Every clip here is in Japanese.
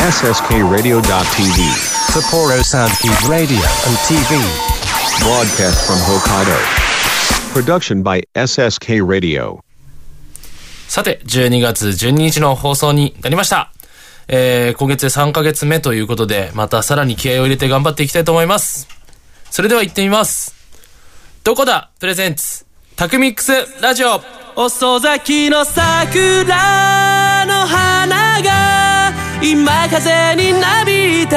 SSKRadio.tv Sapporo Soundkeep Radio and TV. Broadcast from Hokkaido Production by SSK Radio さて、12月12日の放送になりました。えー、今月で3ヶ月目ということで、またさらに気合を入れて頑張っていきたいと思います。それでは行ってみます。どこだ？プレゼンツ、タクミックスラジオ遅咲きの桜の花が今風になびいて。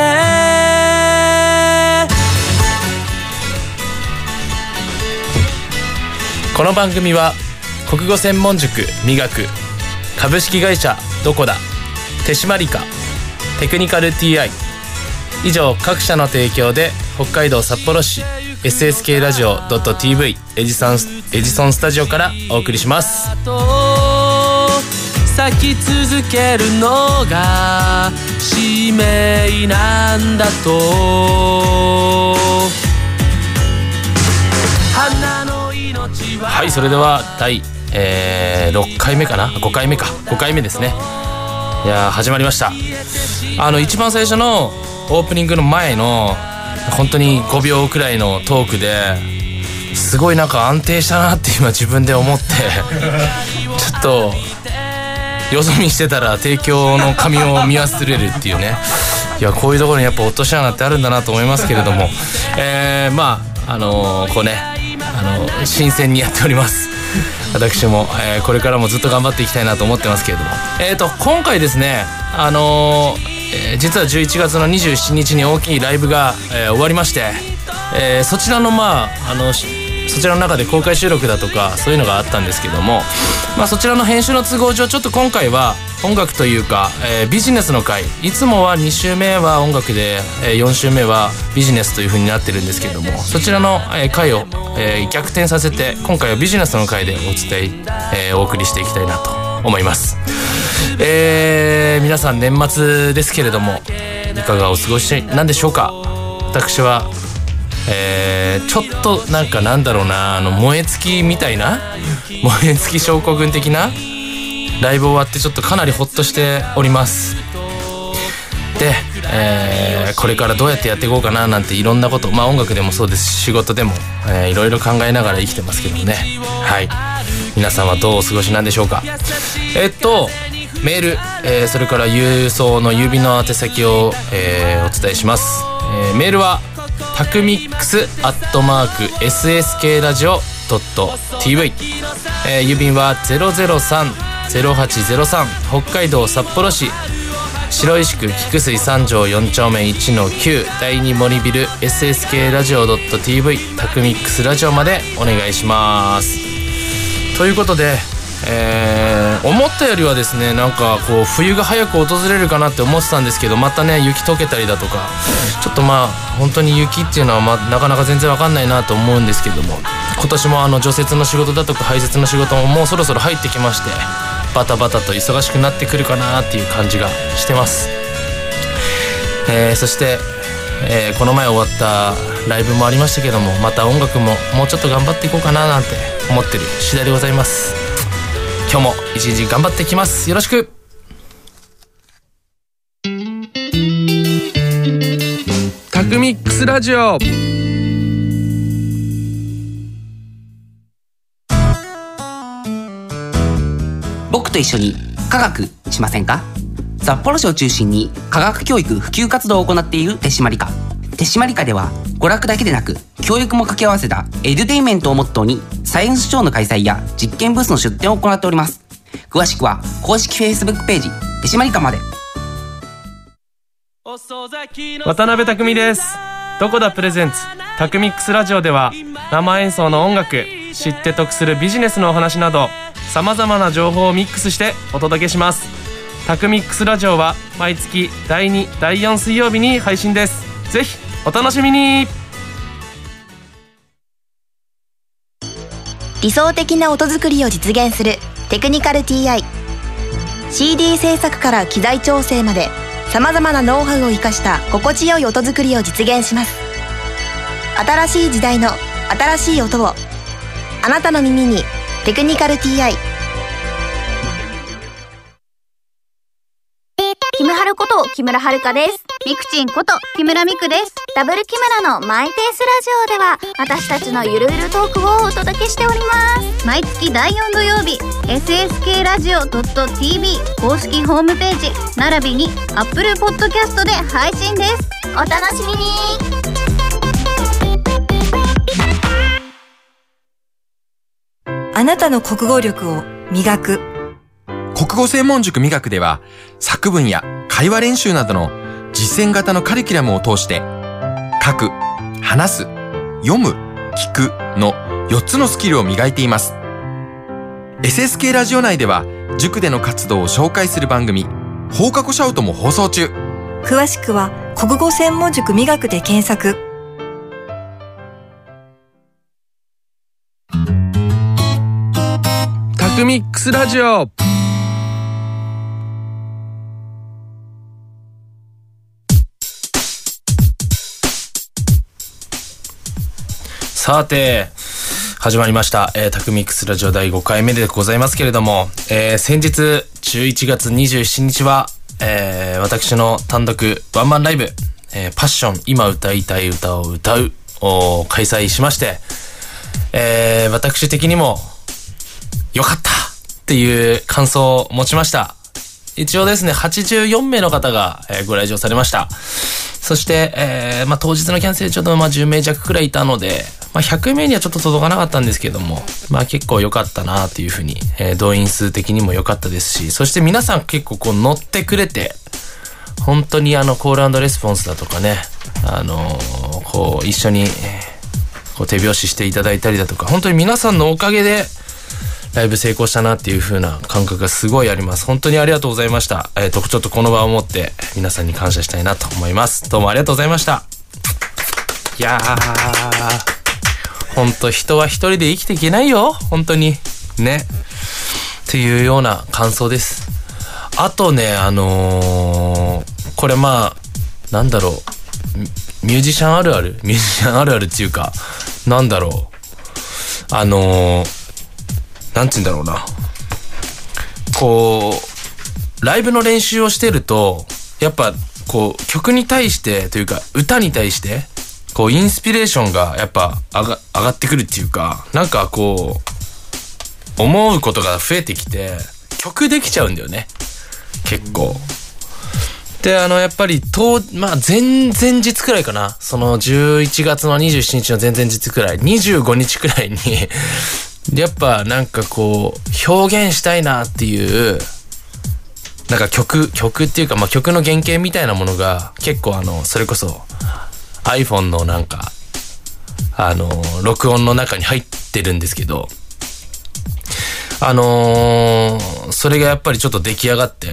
この番組は国語専門塾磨く株式会社どこだ手締まりかテクニカル TI 以上各社の提供で北海道札幌市 SSK ラジオ .tv エジソンエジソンスタジオからお送りします。と咲き続けるのが使命なんだと。花の命は。はいそれでは第、えー、6回目かな？5回目か。5回目ですね。いや始まりました。あの一番最初のオープニングの前の本当に5秒くらいのトークですごいなんか安定したなって今自分で思って ちょっとよそ見してたら提供の紙を見忘れるっていうね。いやこういうところにやっぱ落とし穴ってあるんだなと思いますけれども。えー、まああのーこうねあの新鮮にやっております。私も、えーこれからもずっと頑張っていきたいなと思ってますけれども。えっ、と今回ですねあのーえー実は11月の27日に大きいライブが、えー終わりまして、えーそちらのまああのそちらの中で公開収録だとかそういうのがあったんですけども、まあ、そちらの編集の都合上ちょっと今回は音楽というか、えービジネスの回いつもは2週目は音楽で、え4週目はビジネスという風になってるんですけどもそちらの、えー回を、えー逆転させて今回はビジネスの回でお伝ええーお送りしていきたいなと思います。えー皆さん年末ですけれどもいかがお過ごしなんでしょうか？私はえーちょっとなんかなんだろうなあの燃え尽きみたいな燃え尽き症候群的なライブ終わってちょっとかなりホッとしております。で、えーこれからどうやってやっていこうかななんていろんなことまあ音楽でもそうですし仕事でも、えーいろいろ考えながら生きてますけどもね。はい。皆さんはどうお過ごしなんでしょうか。えっとメール、えーそれから郵送の郵便の宛先を、えーお伝えします、えーメールはタクミックスアットマーク SSK ラジオ .tv、えー郵便は003-0803北海道札幌市白石区菊水三条4丁目1の9第2森ビル SSK ラジオ .tv タクミックスラジオまでお願いします。ということで、えー思ったよりはですねなんかこう冬が早く訪れるかなって思ってたんですけどまたね雪溶けたりだとかちょっとまあ本当に雪っていうのは、まあ、なかなか全然わかんないなと思うんですけども今年もあの除雪の仕事だとか排雪の仕事ももうそろそろ入ってきましてバタバタと忙しくなってくるかなっていう感じがしてます。えーそして、えーこの前終わったライブもありましたけどもまた音楽ももうちょっと頑張っていこうかななんて思ってる次第でございます今日も一日頑張ってきます。よろしく。タクミックスラジオ。僕と一緒に科学しませんか？札幌市を中心に科学教育普及活動を行っている手締まり課。手締まり課では娯楽だけでなく教育も掛け合わせたエデュテインメントをモットーにサイエンスショーの開催や実験ブースの出展を行っております。詳しくは公式 Facebook ページ手締まり課まで。渡辺匠です。どこだプレゼンツ。タクミックスラジオでは生演奏の音楽知って得するビジネスのお話などさまざまな情報をミックスしてお届けします。タクミックスラジオは毎月第2第4水曜日に配信です。ぜひお楽しみに。理想的な音作りを実現するテクニカル TI CD 制作から機材調整までさまざまなノウハウを生かした心地よい音作りを実現します。新しい時代の新しい音をあなたの耳に「テクニカル TI」ムハルラこと木村遥です。ミクチンこと木村ミクです。ダブル木村のマイペースラジオでは私たちのゆるゆるトークをお届けしております。毎月第4土曜日、SSK ラジオ .tv 公式ホームページ、並びに Apple Podcast で配信です。お楽しみにあなたの国語力を磨く。国語専門塾磨くでは、作文や会話練習などの実践型のカリキュラムを通して、書く、話す、読む、聞くの4つのスキルを磨いています。SSK ラジオ内では、塾での活動を紹介する番組、放課後シャウトも放送中。詳しくは国語専門塾磨くで検索。タクミックスラジオさて、始まりました。えー、タクミックスラジオ第5回目でございますけれども、えー、先日11月27日は、えー、私の単独ワンマンライブ、えー、パッション、今歌いたい歌を歌うを開催しまして、えー、私的にも、よかったっていう感想を持ちました。一応ですね、84名の方が、えーご来場されました。そして、えーまあ、当日のキャンセルちょっとまあ10名弱くらいいたので、まあ、100名にはちょっと届かなかったんですけども、まあ、結構良かったなっていうふうに、えー動員数的にも良かったですし、そして皆さん結構こう乗ってくれて、本当にあのコールレスポンスだとかね、あのーこう一緒に、こう手拍子していただいたりだとか、本当に皆さんのおかげで、ライブ成功したなっていう風な感覚がすごいあります。本当にありがとうございました。えっ、と、ちょっとこの場を持って皆さんに感謝したいなと思います。どうもありがとうございました。いやー、本当人は一人で生きていけないよ。本当に。ね。っていうような感想です。あとね、あのーこれまあ、なんだろう。ミュージシャンあるあるミュージシャンあるあるっていうか、なんだろう。あのーなんて言うんだろうな。こう、ライブの練習をしてると、やっぱ、こう、曲に対して、というか、歌に対して、こう、インスピレーションが、やっぱ、上が、上がってくるっていうか、なんかこう、思うことが増えてきて、曲できちゃうんだよね。結構。で、あの、やっぱり、と、まあ、前、前日くらいかな。その、11月の27日の前々日くらい、25日くらいに、やっぱなんかこう、表現したいなっていう、なんか曲、曲っていうか、まあ、曲の原型みたいなものが、結構あの、それこそ、iPhone のなんか、あの、録音の中に入ってるんですけど、あのーそれがやっぱりちょっと出来上がって、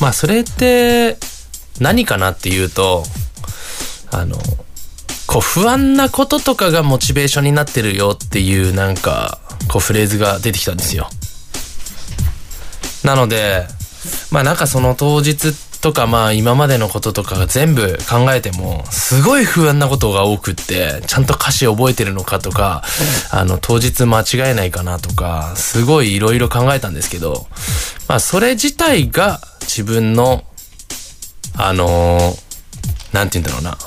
まあそれって何かなっていうと、あの、こう不安なこととかがモチベーションになってるよっていうなんか、こうフレーズが出てきたんですよ。なので、まあなんかその当日とかまあ今までのこととかが全部考えても、すごい不安なことが多くって、ちゃんと歌詞覚えてるのかとか、あの当日間違えないかなとか、すごいいろいろ考えたんですけど、まあそれ自体が自分の、あのーなんて言うんだろ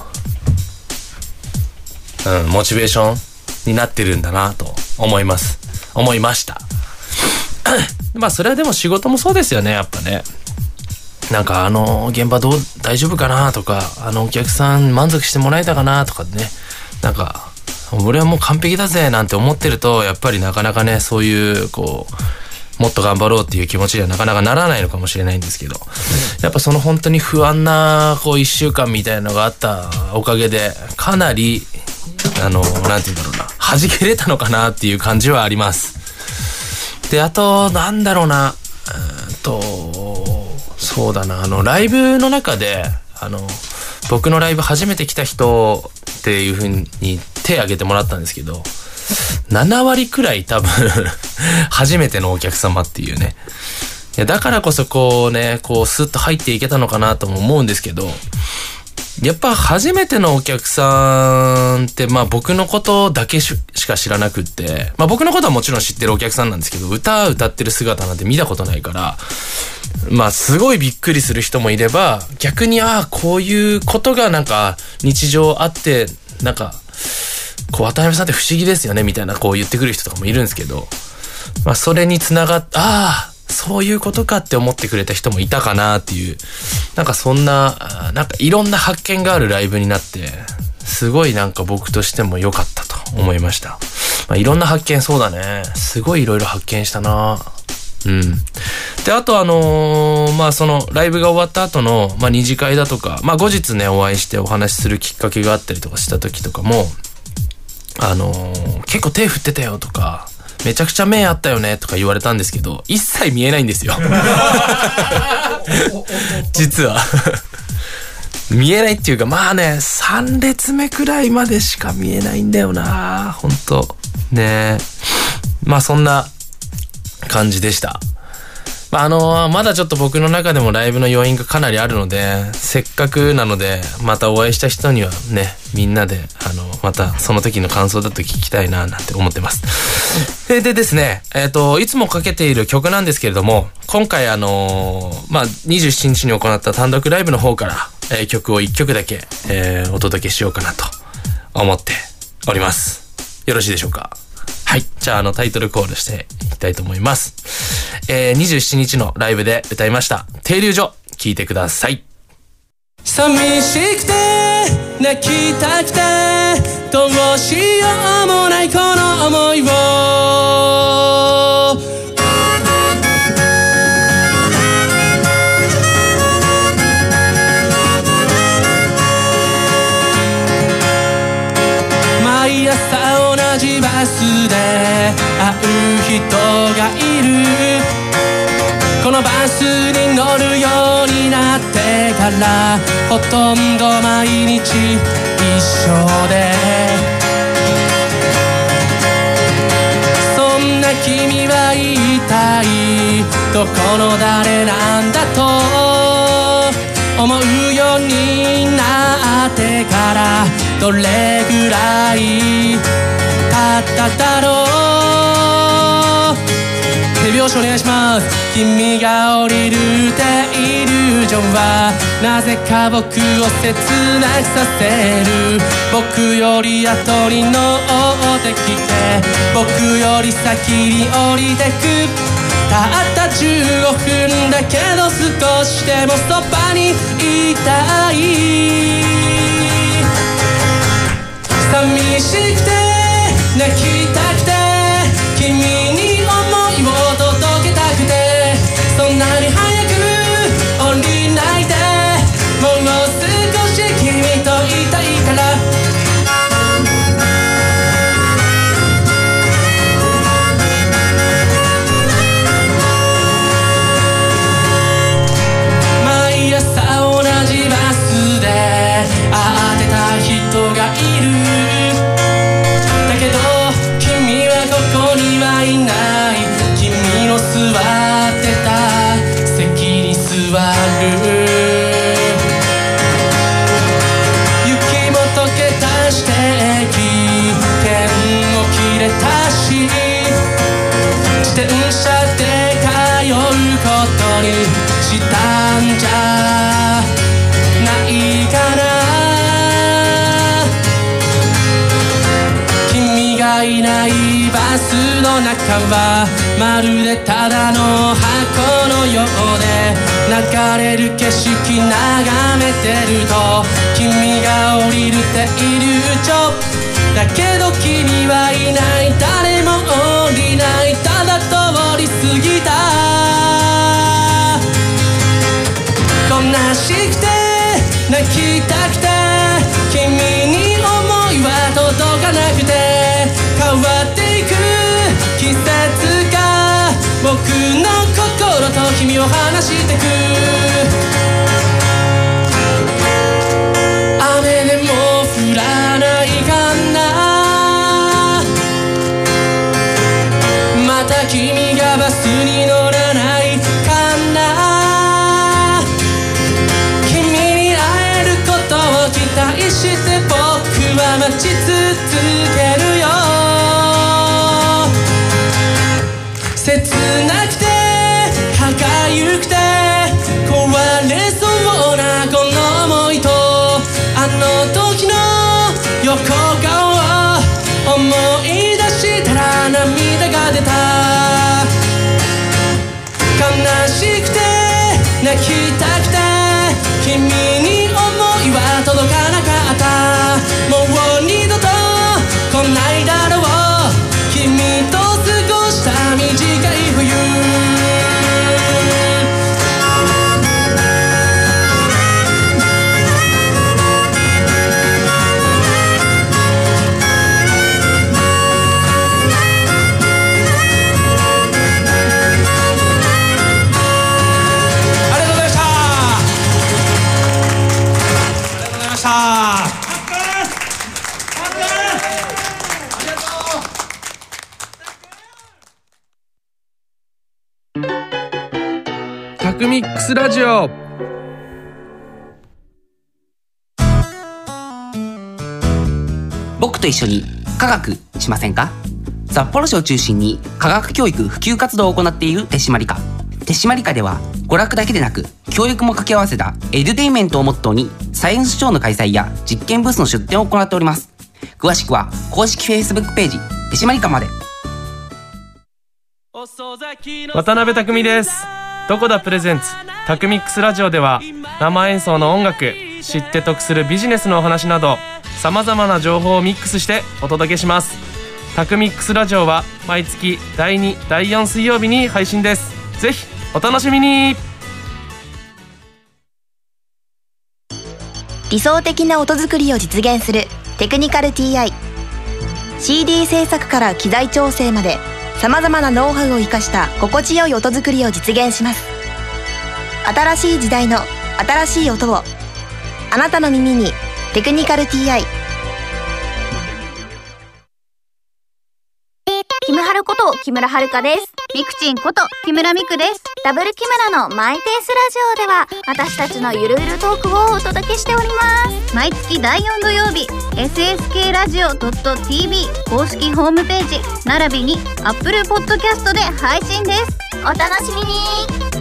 うな、うん、モチベーションになってるんだなと思います。思いました。まあそれはでも仕事もそうですよね、やっぱね。なんかあの現場どう、大丈夫かなとか、あのお客さん満足してもらえたかなとかね。なんか、俺はもう完璧だぜなんて思ってると、やっぱりなかなかね、そういう、こう、もっと頑張ろうっていう気持ちにはなかなかならないのかもしれないんですけど、やっぱその本当に不安な、こう一週間みたいなのがあったおかげで、かなり、あの、なんて言うんだろうな、弾けれたのかなっていう感じはあります。で、あと、なんだろうな、うんと、そうだな、あの、ライブの中で、あの、僕のライブ初めて来た人っていう風に手挙げてもらったんですけど、7割くらい多分、初めてのお客様っていうね。いや、だからこそこうね、こうスッと入っていけたのかなとも思うんですけど、やっぱ初めてのお客さんって、まあ僕のことだけしか知らなくって、まあ僕のことはもちろん知ってるお客さんなんですけど、歌歌ってる姿なんて見たことないから、まあすごいびっくりする人もいれば逆にああこういうことがなんか日常あってなんかこう渡辺さんって不思議ですよねみたいなこう言ってくる人とかもいるんですけどまあそれにつながっああそういうことかって思ってくれた人もいたかなっていうなんかそんななんかいろんな発見があるライブになってすごいなんか僕としても良かったと思いました。まあ、いろんな発見そうだね。すごいいろいろ発見したなうん。で、あとあのーまあそのライブが終わった後の、まあ二次会だとか、まあ後日ね、お会いしてお話しするきっかけがあったりとかした時とかも、あのー結構手振ってたよとか、めちゃくちゃ目あったよねとか言われたんですけど、一切見えないんですよ。実は。見えないっていうか、まあね、3列目くらいまでしか見えないんだよなほんと。ねまあそんな感じでした。まああのまだちょっと僕の中でもライブの余韻がかなりあるので、せっかくなので、またお会いした人にはね、みんなで、あの、またその時の感想だと聞きたいな、なんて思ってます。ででですね、えっ、と、いつもかけている曲なんですけれども、今回あのまあ、27日に行った単独ライブの方から、えー曲を1曲だけ、えーお届けしようかなと思っております。よろしいでしょうか？はい。じゃあ、あの、タイトルコールしていきたいと思います。えー、27日のライブで歌いました、停留所、聴いてください。寂しくて泣きたくてどうしようもないこの思いをからほとんど毎日一緒で。そんな君は一体どこの誰なんだと思うようになってからどれぐらい経っただろう。拍子お願いします君が降りるテイルジョンはなぜか僕を切なくさせる僕より後に乗ってきて僕より先に降りてくたった15分だけど少しでもそばにいたい。寂しくて泣き君を離してく一緒に科学しませんか？札幌市を中心に科学教育普及活動を行っている手締まり課。手締まり課では娯楽だけでなく教育も掛け合わせたエデュテイメントをモットーにサイエンスショーの開催や実験ブースの出展を行っております。詳しくは公式 Facebook ページ手締まり課まで。渡辺匠です。どこだプレゼンツタクミックスラジオでは生演奏の音楽知って得するビジネスのお話などさまざまな情報をミックスしてお届けします。タクミックスラジオは毎月第2第4水曜日に配信です。ぜひお楽しみに。理想的な音作りを実現するテクニカル TI CD 制作から機材調整までさまざまなノウハウを生かした心地よい音作りを実現します。新しい時代の新しい音をあなたの耳に「テクニカル TI」キムハルこと木村遥です。ミクチンこと木村ミクです。ダブル木村のマイペースラジオでは私たちのゆるゆるトークをお届けしております。毎月第4土曜日 SSK ラジオ .tv 公式ホームページ並びに Apple Podcast で配信ですお楽しみに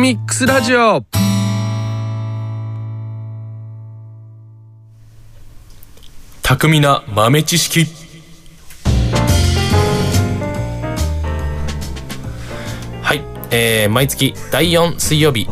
ミックスラジオ。巧みな豆知識。はい、えー、毎月第4水曜日。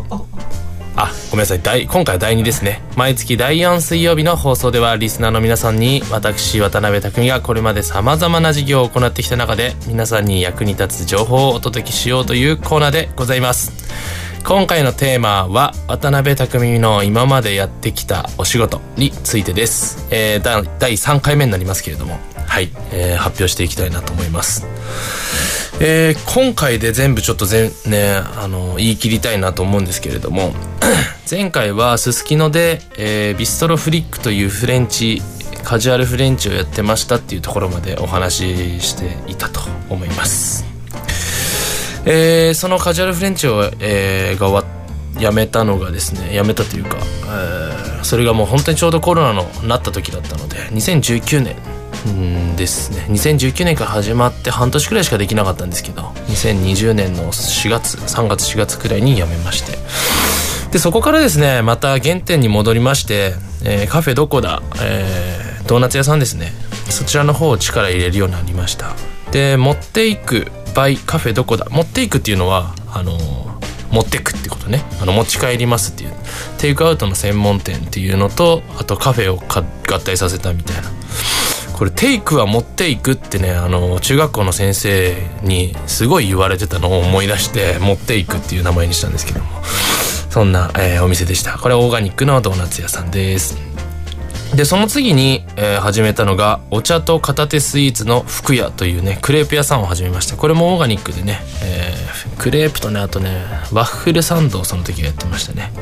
あごめんなさい。第今回は第2ですね。毎月第4水曜日の放送ではリスナーの皆さんに私渡辺匠がこれまでさまざまな事業を行ってきた中で皆さんに役に立つ情報をお届けしようというコーナーでございます。今回のテーマは渡辺匠の今までやってきたお仕事についてです、えー、第3回目になりますけれども。はい、えー発表していきたいなと思います。えー今回で全部ちょっと全ねあの言い切りたいなと思うんですけれども。前回はすすきので、えービストロフリックというフレンチカジュアルフレンチをやってましたっていうところまでお話ししていたと思います。えーそのカジュアルフレンチを、えーが終わやめたのがですねやめたというか、えーそれがもう本当にちょうどコロナのなった時だったので2019年ですね。2019年から始まって半年くらいしかできなかったんですけど2020年の4月3月4月くらいに辞めまして。でそこからですねまた原点に戻りまして、えーカフェどこだ、えードーナツ屋さんですね。そちらの方を力入れるようになりました。で持っていく by カフェどこだ持っていくっていうのはあの持ってくってことね。あの持ち帰りますっていう。テイクアウトの専門店っていうのとあとカフェを合体させたみたいな。これテイクは持っていくってねあの中学校の先生にすごい言われてたのを思い出して持っていくっていう名前にしたんですけども。そんな、えーお店でした。これはオーガニックのドーナツ屋さんです。でその次に、えー始めたのがお茶と片手スイーツの福屋というねクレープ屋さんを始めました。これもオーガニックでね、えークレープとねあとねワッフルサンドをその時はやってましたね。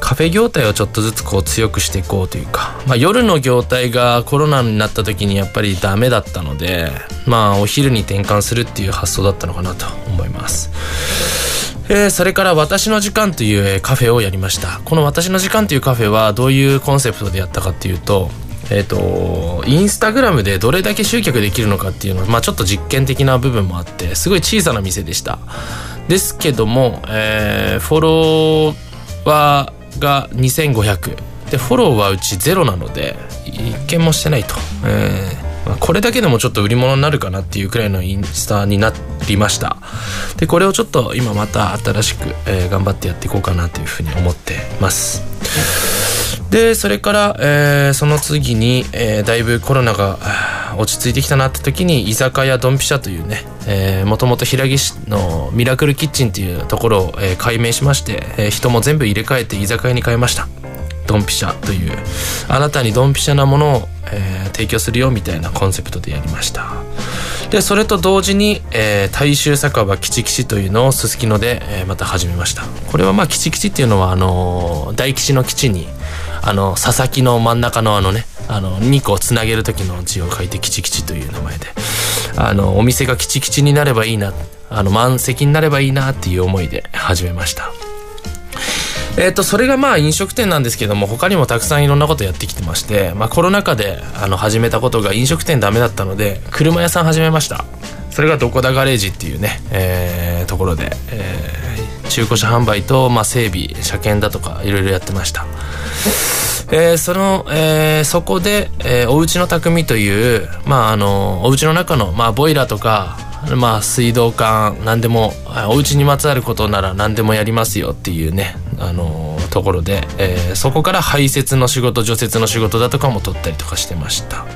カフェ業態をちょっとずつこう強くしていこうというか、まあ、夜の業態がコロナになった時にやっぱりダメだったのでまあお昼に転換するっていう発想だったのかなと思います。えーそれから「私の時間」というえーカフェをやりました。この「私の時間」というカフェはどういうコンセプトでやったかっていうとえっ、とインスタグラムでどれだけ集客できるのかっていうのは、まあ、ちょっと実験的な部分もあってすごい小さな店でした。ですけども、えーフォロワーが2500でフォローはうちゼロなので一件もしてないと、えーまあこれだけでもちょっと売り物になるかなっていうくらいのインスタになりました。でこれをちょっと今また新しく、えー頑張ってやっていこうかなというふうに思ってます。でそれから、えーその次に、えーだいぶコロナが落ち着いてきたなって時に居酒屋ドンピシャというね、もともと平木市のミラクルキッチンっていうところを、えー、改名しまして、えー、人も全部入れ替えて居酒屋に変えました。ドンピシャという。あなたにドンピシャなものを、えー、提供するよみたいなコンセプトでやりました。でそれと同時に、えー、大衆酒場キチキチというのをすすきので、えー、また始めました。これはまあキチキチっていうのはあのー、大吉の基地にあの佐々木の真ん中のあのねあの2個つなげる時の字を書いてキチキチという名前であのお店がキチキチになればいいなあの満席になればいいなっていう思いで始めました。えっ、とそれがまあ飲食店なんですけども他にもたくさんいろんなことやってきてまして、まあ、コロナ禍であの始めたことが飲食店ダメだったので車屋さん始めました。それがどこだガレージっていうね、えー、ところで、えー、中古車販売と、まあ、整備車検だとかいろいろやってました。えー、その、えー、そこで、えー、おうちの匠という、まあ、あの、お家の中の、まあ、ボイラーとか、まあ、水道管、何でも、お家にまつわることなら何でもやりますよっていうね、あのところで、えー、そこから排泄の仕事、除雪の仕事だとかも取ったりとかしてました。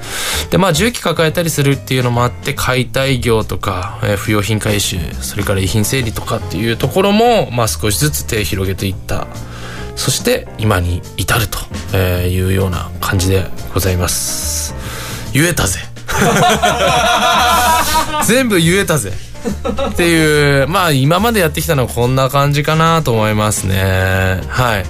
で、まあ、重機抱えたりするっていうのもあって、解体業とか、えー、不用品回収、それから遺品整理とかっていうところも、まあ、少しずつ手を広げていった。そして今に至るというような感じでございます言えたぜ 全部言えたぜ。っていうまあ今までやってきたのはこんな感じかなと思いますね。はい。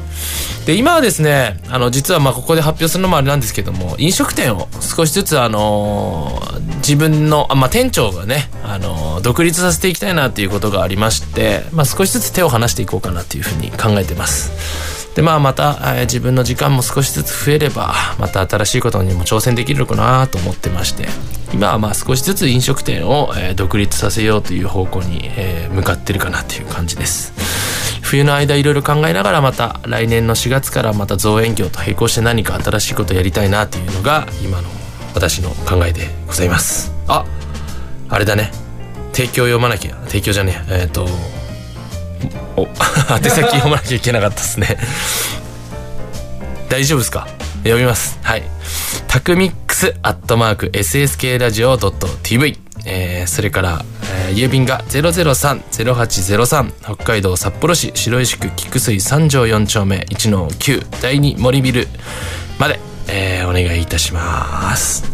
で今はですねあの実はまあここで発表するのもあれなんですけども飲食店を少しずつあのー、自分のあ、まあ、店長がね、あのー、独立させていきたいなっていうことがありまして、まあ、少しずつ手を離していこうかなっていうふうに考えてます。でまあまた、え、自分の時間も少しずつ増えればまた新しいことにも挑戦できるのかなと思ってまして。今はまあ少しずつ飲食店を、え、独立させようという方向に、え、向かってるかなという感じです。冬の間いろいろ考えながらまた来年の4月からまた造園業と並行して何か新しいことやりたいなというのが今の私の考えでございます。ああれだね。提供読まなきゃ。提供じゃねええっ、とお 宛先読まなきゃいけなかったですね。大丈夫ですか？読みます。はい。タクミックスアットマーク SSK ラジオ .tv えー、それから、えー、郵便が003-0803北海道札幌市白石区菊水三条4丁目。1の9第2森ビルまで、えー、お願いいたします。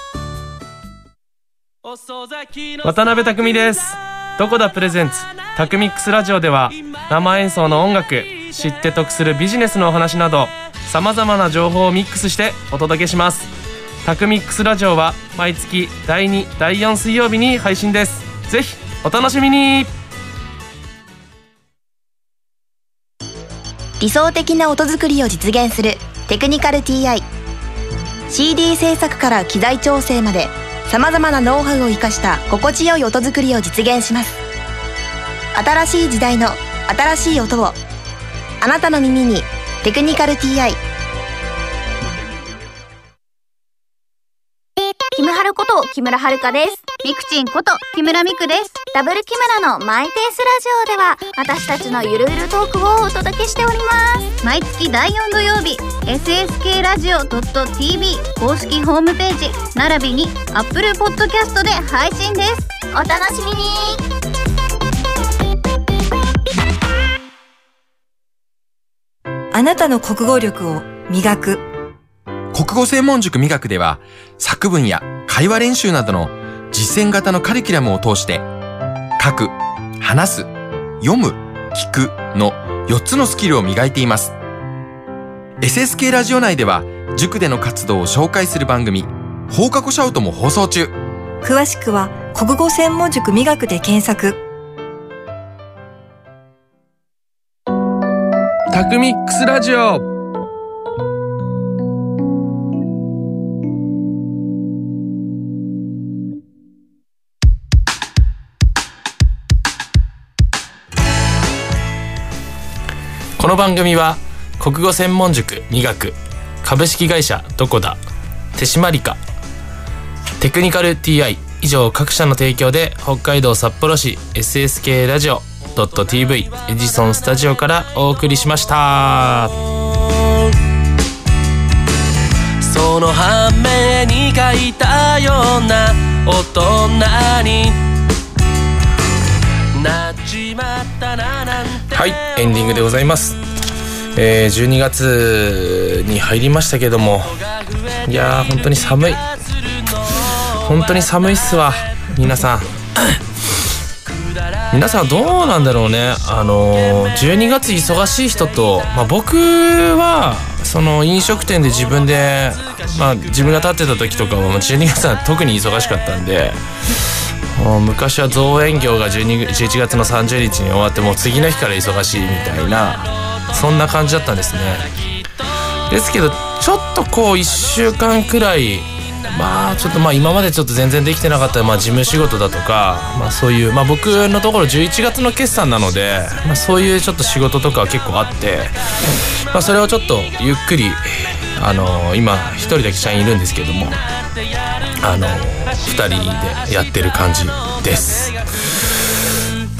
渡辺匠です。どこだプレゼンツ。タクミックスラジオでは生演奏の音楽知って得するビジネスのお話などさまざまな情報をミックスしてお届けします。タクミックスラジオは毎月第2第4水曜日に配信です。ぜひお楽しみに。理想的な音作りを実現するテクニカル TI CD 制作から機材調整までさまざまなノウハウを生かした心地よい音作りを実現します。新しい時代の新しい音をあなたの耳に「テクニカル TI」こと木村遥です。ミクチンこと木村ミクです。ダブル木村のマイペースラジオでは私たちのゆるゆるトークをお届けしております。毎月第4土曜日、SSK ラジオ .tv 公式ホームページ並びに Apple Podcast で配信です。お楽しみにあなたの国語力を磨く国語専門塾美学では作文や会話練習などの実践型のカリキュラムを通して、書く、話す、読む、聞くの4つのスキルを磨いています。SSK ラジオ内では、塾での活動を紹介する番組、放課後シャウトも放送中。詳しくは、国語専門塾美学で検索。タクミックスラジオの番組は国語専門塾二学株式会社どこだ手締まりかテクニカル TI 以上各社の提供で北海道札幌市 SSK ラジオ .tv エジソンスタジオからお送りしました。その反面に書いたような大人にはいエンディングでございます。えー、12月に入りましたけどもいやー本当に寒い。本当に寒いっすわ皆さん。皆さんどうなんだろうね。あの12月忙しい人と、まあ、僕はその飲食店で自分で、まあ、自分が立ってた時とかはも12月は特に忙しかったんで昔は造園業が12 11月の30日に終わってもう次の日から忙しいみたいなそんな感じだったんですね。ですけどちょっとこう1週間くらいまあちょっとまあ今までちょっと全然できてなかったまあ事務仕事だとかまあそういうまあ僕のところ11月の決算なのでまあそういうちょっと仕事とかは結構あってまあそれをちょっとゆっくりあの今1人だけ社員いるんですけどもあの2人でやってる感じです。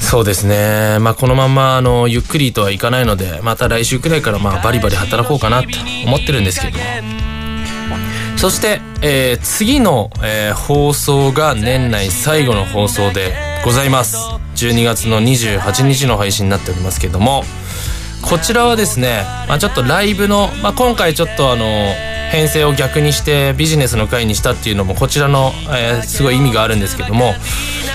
そうですね。まあこのままあのゆっくりとはいかないのでまた来週くらいからまあバリバリ働こうかなと思ってるんですけども。そして、えー次の、えー放送が年内最後の放送でございます。12月の28日の配信になっておりますけども。こちらはですね、まあ、ちょっとライブの、まあ、今回ちょっとあの編成を逆にしてビジネスの回にしたっていうのもこちらの、えーすごい意味があるんですけども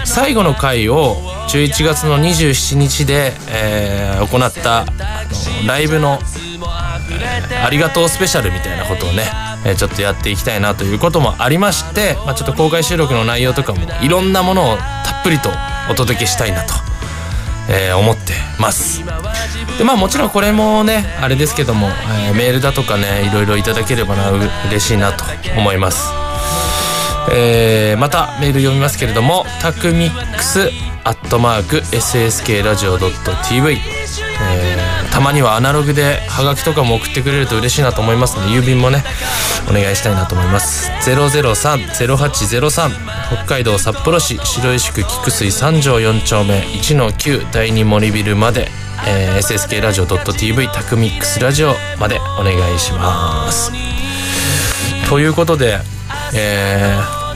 最後の回を11月の27日で、えー行ったあのライブのえありがとうスペシャルみたいなことをね、えちょっとやっていきたいなということもありまして、まあ、ちょっと公開収録の内容とかもいろんなものをたっぷりとお届けしたいなと、えー思ってます。でまあもちろんこれもねあれですけども、えーメールだとかねいろいろいただければな嬉しいなと思います。えーまたメール読みますけれどもタクミックスアットマーク SSK ラジオ .tv、えーたまにはアナログでハガキとかも送ってくれると嬉しいなと思いますので郵便もねお願いしたいなと思います。003-0803北海道札幌市白石区菊水三条4丁目1-9第2森ビルまで、えー SSK ラジオ .tv タクミックスラジオまでお願いします。ということでえ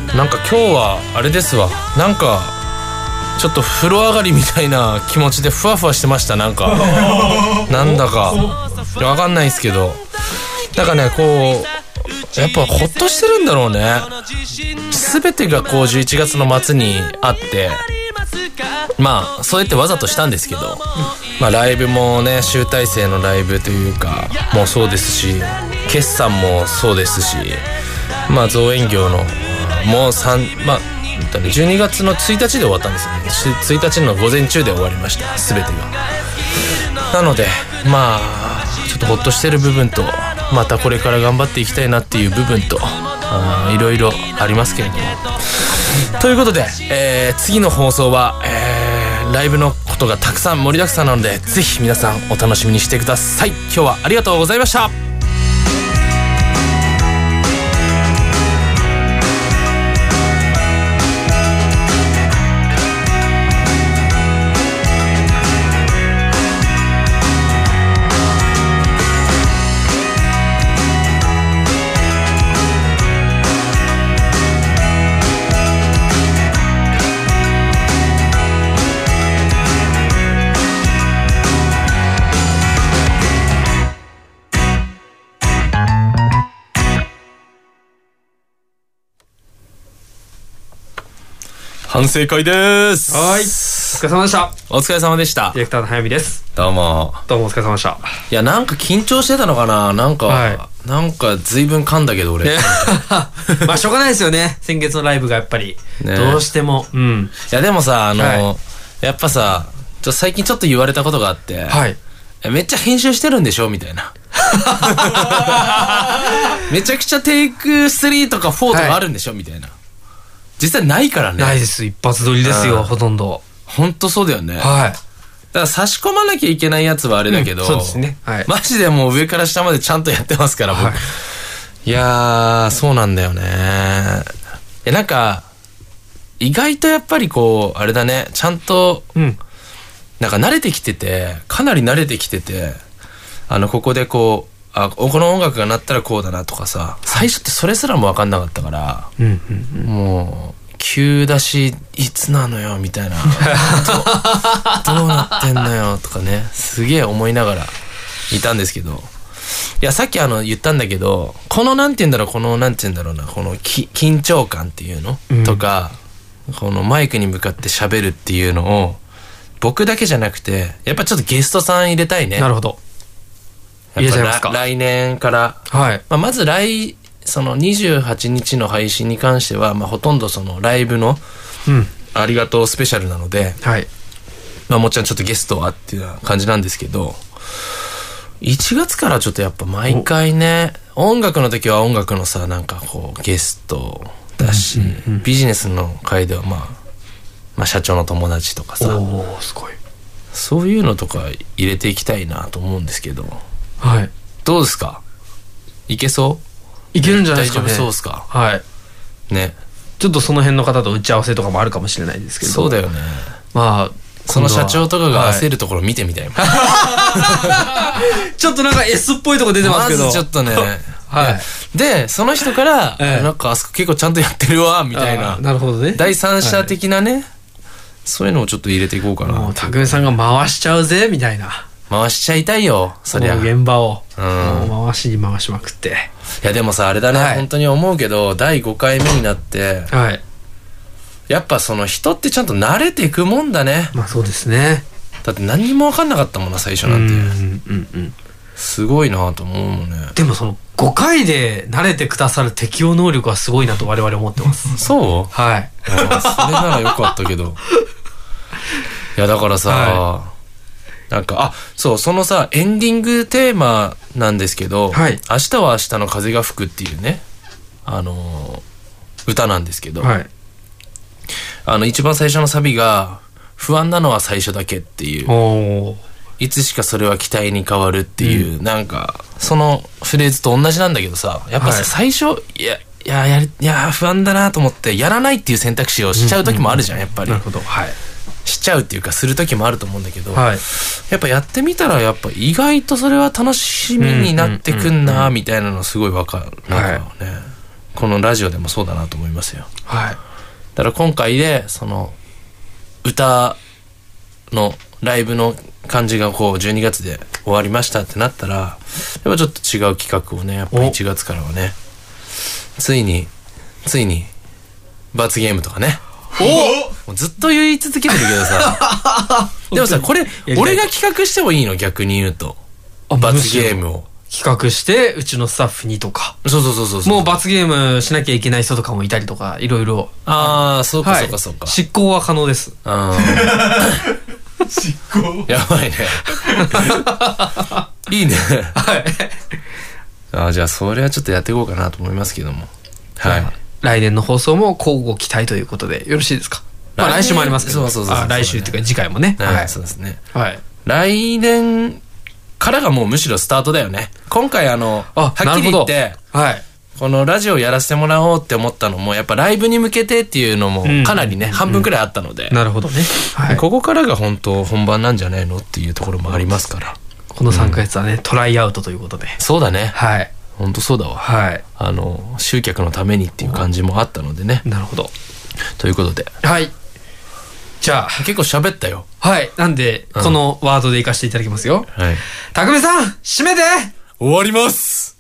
ー、なんか今日はあれですわ。なんかちょっと風呂上がりみたいな気持ちでふわふわしてました。なんか なんだか。わかんないですけど。なんかねこうやっぱほっとしてるんだろうね。全てがこう11月の末にあってまあそうやってわざとしたんですけど、まあ、ライブもね集大成のライブというかもうそうですし決算もそうですしまあ造園業のもう3まあ12月の1日で終わったんですよね。1日の午前中で終わりました。全てが。なのでまあちょっとほっとしてる部分とまたこれから頑張っていきたいなっていう部分といろいろありますけれども。ということで、えー次の放送は、えーライブのことがたくさん盛りだくさんなのでぜひ皆さんお楽しみにしてください。今日はありがとうございました。反省会です。はい。お疲れ様でした。お疲れ様でした。ディレクターの早見です。どうも。どうもお疲れ様でした。いやなんか緊張してたのかな？なんか、はなんか随分噛んだけど俺、ね。まあしょうがないですよね。先月のライブがやっぱり、ね。どうしても。うん。いやでもさあの、はやっぱさちょ最近ちょっと言われたことがあって、はい。めっちゃ編集してるんでしょ？みたいな。めちゃくちゃテイク3とか4とかあるんでしょ、みたいな。実際ないからね。ないです。一発撮りですよ、うんほとんど。ほんとそうだよね。はい。だから差し込まなきゃいけないやつはあれだけど、うんそうですねはいマジでもう上から下までちゃんとやってますから、僕。はいい、やー、そうなんだよね。え、なんか、意外とやっぱりこう、あれだね、ちゃんと、うん。なんか慣れてきてて、かなり慣れてきてて、あの、ここでこう、あ、この音楽が鳴ったらこうだなとかさ、最初ってそれすらもわかんなかったから、うんうん。もう、急だし、いつなのよ、みたいな。どどうなってんのよ、とかね、すげえ思いながらいたんですけど。いや、さっきあの言ったんだけど、このなんて言うんだろう、このなんて言うんだろうな、このき緊張感っていうの、うんとか、このマイクに向かって喋るっていうのを、僕だけじゃなくて、やっぱちょっとゲストさん入れたいね。なるほど。入れちゃいますか？来来年から。はい。まあ、まず来、その28日の配信に関しては、まあ、ほとんどそのライブのうん。ありがとうスペシャルなので、はい。まあもちろんちょっとゲストはっていう感じなんですけど、1月からちょっとやっぱ毎回ね、音楽の時は音楽のさ、なんかこうゲストだし、ビジネスの回ではまあ、まあ社長の友達とかさ、おー、すごい。そういうのとか入れていきたいなと思うんですけど、はい。どうですか？いけそう？いけるんじゃないですかね。大丈夫そうですか？はい。ね。ちょっとその辺の方と打ち合わせとかもあるかもしれないですけど。そうだよね。まあ、その社長とかが焦る。るところ見てみたいもん。ちょっとなんか S っぽいとこ出てますけど。まずちょっとね。はい。で、その人から、ええなんかあそこ結構ちゃんとやってるわ、みたいな。なるほどね。第三者的なね、そういうのをちょっと入れていこうかなもう、。匠さんが回しちゃうぜ、みたいな。回しちゃいたいよ、そりゃ。現場を。うん回しに回しまくって。やでもさ、あれだね、はい本当に思うけど、第5回目になって、はい。やっぱその人ってちゃんと慣れていくもんだね。まあそうですね。だって何にも分かんなかったもんな、最初うんなんて。うんうん。すごいなと思うもんね。でもその5回で慣れてくださる適応能力はすごいなと我々思ってます。そう？はい。それならよかったけど。いや、だからさ、はなんか、あ、そう、そのさ、エンディングテーマなんですけど、はい明日は明日の風が吹くっていうね、あのー歌なんですけど、はい。あの、一番最初のサビが、不安なのは最初だけっていう。いつしかそれは期待に変わるっていう、なんか、そのフレーズと同じなんだけどさ、やっぱさ、はい最初、いや、いや、やり、いや、不安だなと思って、やらないっていう選択肢をしちゃう時もあるじゃん、やっぱりなる。ほど。はい。しちゃうっていうか、する時もあると思うんだけど、はい。やっぱやってみたら、やっぱ意外とそれは楽しみになってくんな、みたいなのすごいわかる。なんかね、このラジオでもそうだなと思いますよ。はい。だから今回で、その、歌のライブの感じがこう12月で終わりましたってなったら、やっぱちょっと違う企画をね、やっぱお1月からはね、ついに、ついに、罰ゲームとかね。もうずっと言い続けてるけどさ。でもさ、これ、俺が企画してもいいの逆に言うと。あ罰ゲームを。企画して、うちのスタッフにとか。そうそうそうそう。もう罰ゲームしなきゃいけない人とかもいたりとか、いろいろ。ああ、そうかはいそうかそうか。執行は可能です。あー 執行？やばいね。いいね。はい。あーじゃあ、それはちょっとやっていこうかなと思いますけども。はい。来年の放送も交互期待ということでよろしいですか？まあ来週もありますけど。そうそうそうそうあ来週っていうか次回もね。はい、はい。そうですね。はい。来年からがもうむしろスタートだよね。今回あの、はあっきり言って、はい。このラジオやらせてもらおうって思ったのも、やっぱライブに向けてっていうのもうんかなりね、半分くらいあったので、なるほどね。はい。ここからが本当本番なんじゃないのっていうところもありますから。この3ヶ月はね、トライアウトということで。そうだね。はい。本当そうだわ。はい。あの、集客のためにっていう感じもあったのでね。なるほど。ということで。はい。じゃあ、結構喋ったよ。はい。なんで、うんこのワードでいかせていただきますよ。はい。たくみさん、締めて終わります